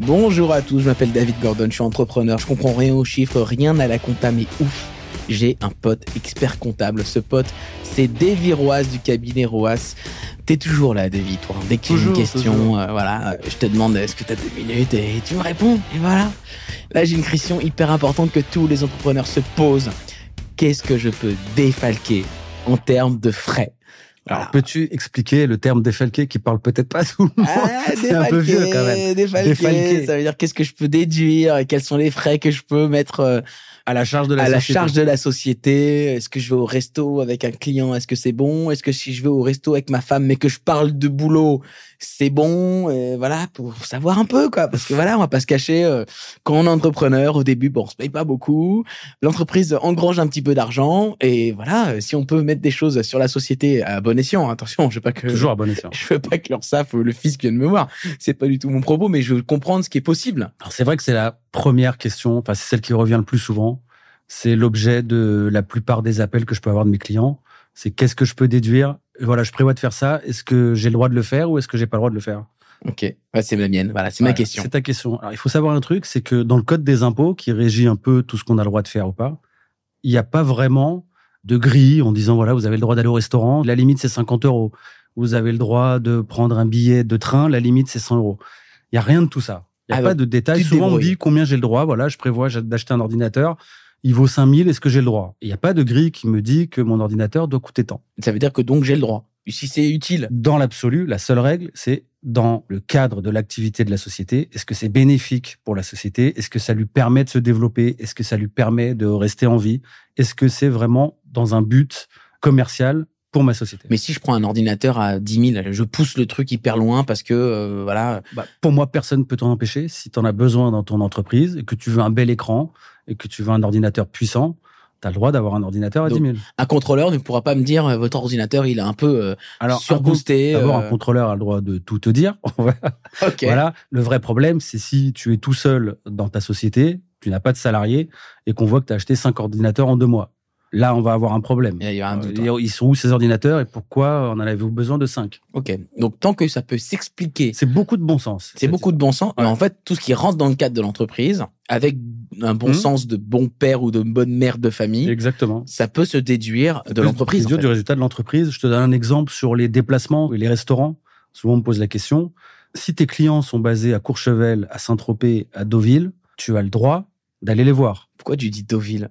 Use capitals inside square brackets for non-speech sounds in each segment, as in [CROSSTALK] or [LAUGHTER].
Bonjour à tous, je m'appelle David Gordon, je suis entrepreneur, je comprends rien aux chiffres, rien à la compta, mais ouf, j'ai un pote expert comptable. Ce pote, c'est Davy Roas du cabinet Roas. T'es toujours là, Davy, toi. Dès que j'ai une question, euh, voilà, je te demande est-ce que t'as deux minutes et tu me réponds. Et voilà. Là, j'ai une question hyper importante que tous les entrepreneurs se posent. Qu'est-ce que je peux défalquer en termes de frais? Alors, peux-tu expliquer le terme défalqué qui parle peut-être pas tout le monde ah, [LAUGHS] C'est un peu vieux quand même. Défalqué, ça veut dire qu'est-ce que je peux déduire, quels sont les frais que je peux mettre euh, à la charge de la à société. la charge de la société. Est-ce que je vais au resto avec un client, est-ce que c'est bon? Est-ce que si je vais au resto avec ma femme mais que je parle de boulot, c'est bon? Et Voilà, pour savoir un peu quoi. Parce que voilà, on va pas se cacher. Euh, quand on est entrepreneur, au début, bon, on se paye pas beaucoup. L'entreprise engrange un petit peu d'argent et voilà, si on peut mettre des choses sur la société à bon escient. Attention, je veux pas que toujours à bon escient. [LAUGHS] Je veux pas que l'URSSAF ou le fisc vienne me voir. C'est pas du tout mon propos, mais je veux comprendre ce qui est possible. Alors c'est vrai que c'est la première question, enfin c'est celle qui revient le plus souvent. C'est l'objet de la plupart des appels que je peux avoir de mes clients. C'est qu'est-ce que je peux déduire? Voilà, je prévois de faire ça. Est-ce que j'ai le droit de le faire ou est-ce que j'ai pas le droit de le faire? Ok, c'est la mienne. Voilà, c'est ma question. C'est ta question. Alors il faut savoir un truc, c'est que dans le code des impôts, qui régit un peu tout ce qu'on a le droit de faire ou pas, il n'y a pas vraiment de grille en disant voilà, vous avez le droit d'aller au restaurant. La limite c'est 50 euros. Vous avez le droit de prendre un billet de train. La limite c'est 100 euros. Il y a rien de tout ça. Il n'y a ah, pas de détails. Souvent, on me dit combien j'ai le droit. Voilà, je prévois d'acheter un ordinateur. Il vaut 5000, est-ce que j'ai le droit? Il n'y a pas de grille qui me dit que mon ordinateur doit coûter tant. Ça veut dire que donc j'ai le droit. Si c'est utile. Dans l'absolu, la seule règle, c'est dans le cadre de l'activité de la société. Est-ce que c'est bénéfique pour la société? Est-ce que ça lui permet de se développer? Est-ce que ça lui permet de rester en vie? Est-ce que c'est vraiment dans un but commercial pour ma société. Mais si je prends un ordinateur à 10 000, je pousse le truc hyper loin parce que, euh, voilà. Bah, pour moi, personne ne peut t'en empêcher. Si tu en as besoin dans ton entreprise et que tu veux un bel écran et que tu veux un ordinateur puissant, tu as le droit d'avoir un ordinateur à 10 000. Un contrôleur ne pourra pas me dire euh, votre ordinateur, il est un peu euh, Alors, surboosté. D'abord, un contrôleur a le droit de tout te dire. [LAUGHS] Voilà. Le vrai problème, c'est si tu es tout seul dans ta société, tu n'as pas de salarié et qu'on voit que tu as acheté 5 ordinateurs en deux mois. Là, on va avoir un problème. Il y a un euh, Ils sont où ces ordinateurs et pourquoi on en avait besoin de 5 Ok. Donc, tant que ça peut s'expliquer. C'est beaucoup de bon sens. C'est beaucoup de bon sens. Mais en fait, tout ce qui rentre dans le cadre de l'entreprise, avec un bon mmh. sens de bon père ou de bonne mère de famille. Exactement. Ça peut se déduire de l'entreprise. Déduire du résultat de l'entreprise. Je te donne un exemple sur les déplacements et les restaurants. Souvent, on me pose la question. Si tes clients sont basés à Courchevel, à Saint-Tropez, à Deauville, tu as le droit d'aller les voir. Pourquoi tu dis Deauville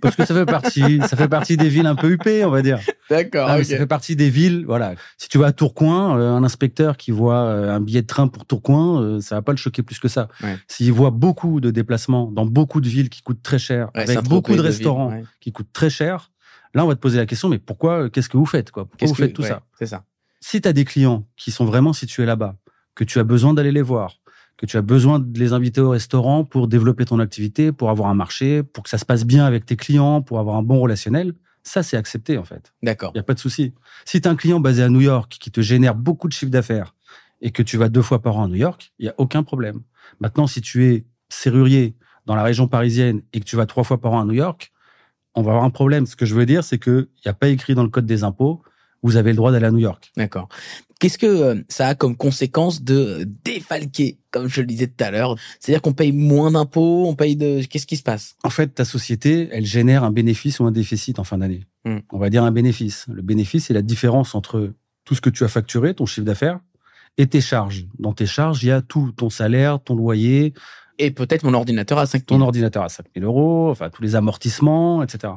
Parce que ça fait partie, ça fait partie des villes un peu huppées, on va dire. D'accord. Ça fait partie des villes, voilà. Si tu vas à Tourcoing, euh, un inspecteur qui voit euh, un billet de train pour Tourcoing, euh, ça va pas le choquer plus que ça. S'il voit beaucoup de déplacements dans beaucoup de villes qui coûtent très cher, avec beaucoup de restaurants qui coûtent très cher, là on va te poser la question, mais pourquoi, qu'est-ce que vous faites, quoi? Pourquoi vous faites tout ça? C'est ça. Si tu as des clients qui sont vraiment situés là-bas, que tu as besoin d'aller les voir, que tu as besoin de les inviter au restaurant pour développer ton activité, pour avoir un marché, pour que ça se passe bien avec tes clients, pour avoir un bon relationnel, ça, c'est accepté, en fait. D'accord. Il n'y a pas de souci. Si tu as un client basé à New York qui te génère beaucoup de chiffre d'affaires et que tu vas deux fois par an à New York, il n'y a aucun problème. Maintenant, si tu es serrurier dans la région parisienne et que tu vas trois fois par an à New York, on va avoir un problème. Ce que je veux dire, c'est qu'il n'y a pas écrit dans le code des impôts vous avez le droit d'aller à New York. D'accord. Qu'est-ce que euh, ça a comme conséquence de défalquer, comme je le disais tout à l'heure? C'est-à-dire qu'on paye moins d'impôts, on paye de... Qu'est-ce qui se passe? En fait, ta société, elle génère un bénéfice ou un déficit en fin d'année. Hmm. On va dire un bénéfice. Le bénéfice, c'est la différence entre tout ce que tu as facturé, ton chiffre d'affaires, et tes charges. Dans tes charges, il y a tout, ton salaire, ton loyer. Et peut-être mon ordinateur à 5 000. Ton ordinateur à 5 000 euros, enfin tous les amortissements, etc.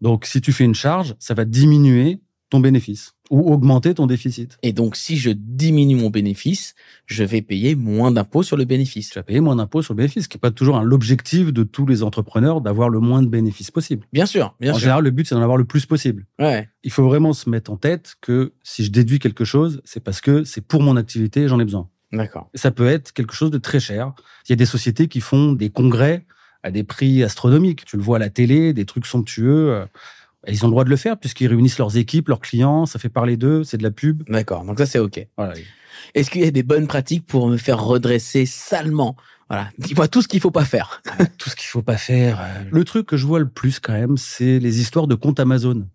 Donc, si tu fais une charge, ça va diminuer ton bénéfice ou augmenter ton déficit. Et donc, si je diminue mon bénéfice, je vais payer moins d'impôts sur le bénéfice. Tu vas payer moins d'impôts sur le bénéfice, ce qui n'est pas toujours l'objectif de tous les entrepreneurs d'avoir le moins de bénéfices possible. Bien sûr, bien en sûr. En général, le but, c'est d'en avoir le plus possible. Ouais. Il faut vraiment se mettre en tête que si je déduis quelque chose, c'est parce que c'est pour mon activité et j'en ai besoin. D'accord. Ça peut être quelque chose de très cher. Il y a des sociétés qui font des congrès à des prix astronomiques. Tu le vois à la télé, des trucs somptueux. Ils ont le droit de le faire puisqu'ils réunissent leurs équipes, leurs clients, ça fait parler d'eux, c'est de la pub. D'accord, donc ça c'est OK. Est-ce qu'il y a des bonnes pratiques pour me faire redresser salement? Voilà, dis-moi tout ce qu'il faut pas faire. [LAUGHS] tout ce qu'il faut pas faire. Euh, le truc que je vois le plus quand même, c'est les histoires de comptes Amazon.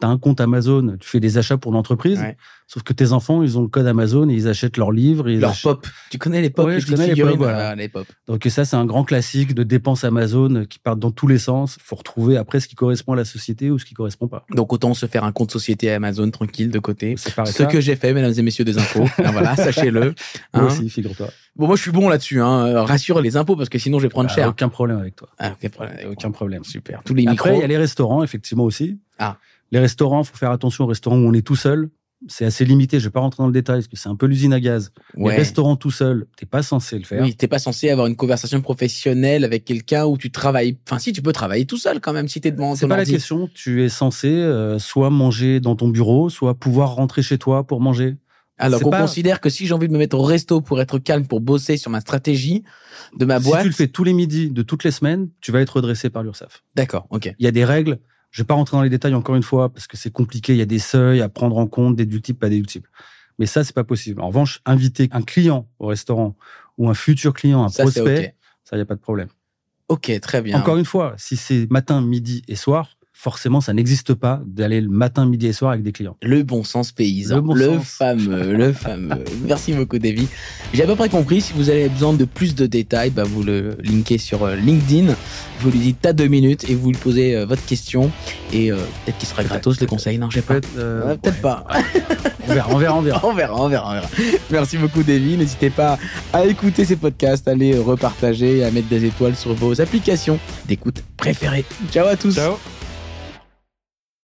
Tu as un compte Amazon, tu fais des achats pour l'entreprise. Ouais. Sauf que tes enfants, ils ont le code Amazon et ils achètent leurs livres. Et ils Leur achètent- pop. Tu connais les pop Ouais, les je connais les pop, voilà. Ah, les pop. Donc ça, c'est un grand classique de dépenses Amazon qui partent dans tous les sens. faut retrouver après ce qui correspond à la société ou ce qui correspond pas. Donc autant se faire un compte société Amazon tranquille de côté. Ce que j'ai fait, mesdames et messieurs des impôts. Ah, [LAUGHS] voilà, sachez-le. Moi Hein. aussi, figure-toi. Bon, moi je suis bon là-dessus. Hein. Euh, Rassure les impôts parce que sinon je vais prendre Ah, cher. Aucun problème avec toi. Ah, problème. Aucun problème. Super. Tous les Après, il micros. y a les restaurants, effectivement aussi. Ah. Les restaurants, faut faire attention aux restaurants où on est tout seul. C'est assez limité. Je vais pas rentrer dans le détail parce que c'est un peu l'usine à gaz. Ouais. Les restaurants tout seul, t'es pas censé le faire. Oui, t'es pas censé avoir une conversation professionnelle avec quelqu'un où tu travailles. Enfin, si tu peux travailler tout seul quand même si t'es devant C'est pas la question. Tu es censé euh, soit manger dans ton bureau, soit pouvoir rentrer chez toi pour manger. Alors qu'on pas- considère que si j'ai envie de me mettre au resto pour être calme, pour bosser sur ma stratégie de ma Si boîte. tu le fais tous les midis de toutes les semaines, tu vas être redressé par l'URSSAF. D'accord, ok. Il y a des règles. Je vais pas rentrer dans les détails encore une fois parce que c'est compliqué. Il y a des seuils à prendre en compte, déductibles, pas déductibles. Mais ça, c'est pas possible. En revanche, inviter un client au restaurant ou un futur client, un Ça, prospect, ça, y a pas de problème. Ok, très bien. Encore une fois, si c'est matin, midi et soir, forcément, ça n'existe pas d'aller le matin, midi et soir avec des clients. Le bon sens paysan. Le bon le sens. fameux, le [LAUGHS] fameux. Merci beaucoup, Davy. J'ai à peu près compris. Si vous avez besoin de plus de détails, bah, vous le linkez sur euh, LinkedIn. Vous lui dites t'as deux minutes et vous lui posez euh, votre question. Et euh, peut-être qu'il sera gratos le conseil. Non, je sais pas. Peut-être euh, Ouais, pas. On verra, on verra, on verra. [LAUGHS] On verra, on verra, on verra. Merci beaucoup, Davy. N'hésitez pas à écouter ces podcasts, à les repartager, à mettre des étoiles sur vos applications d'écoute préférées. Ciao à tous. Ciao.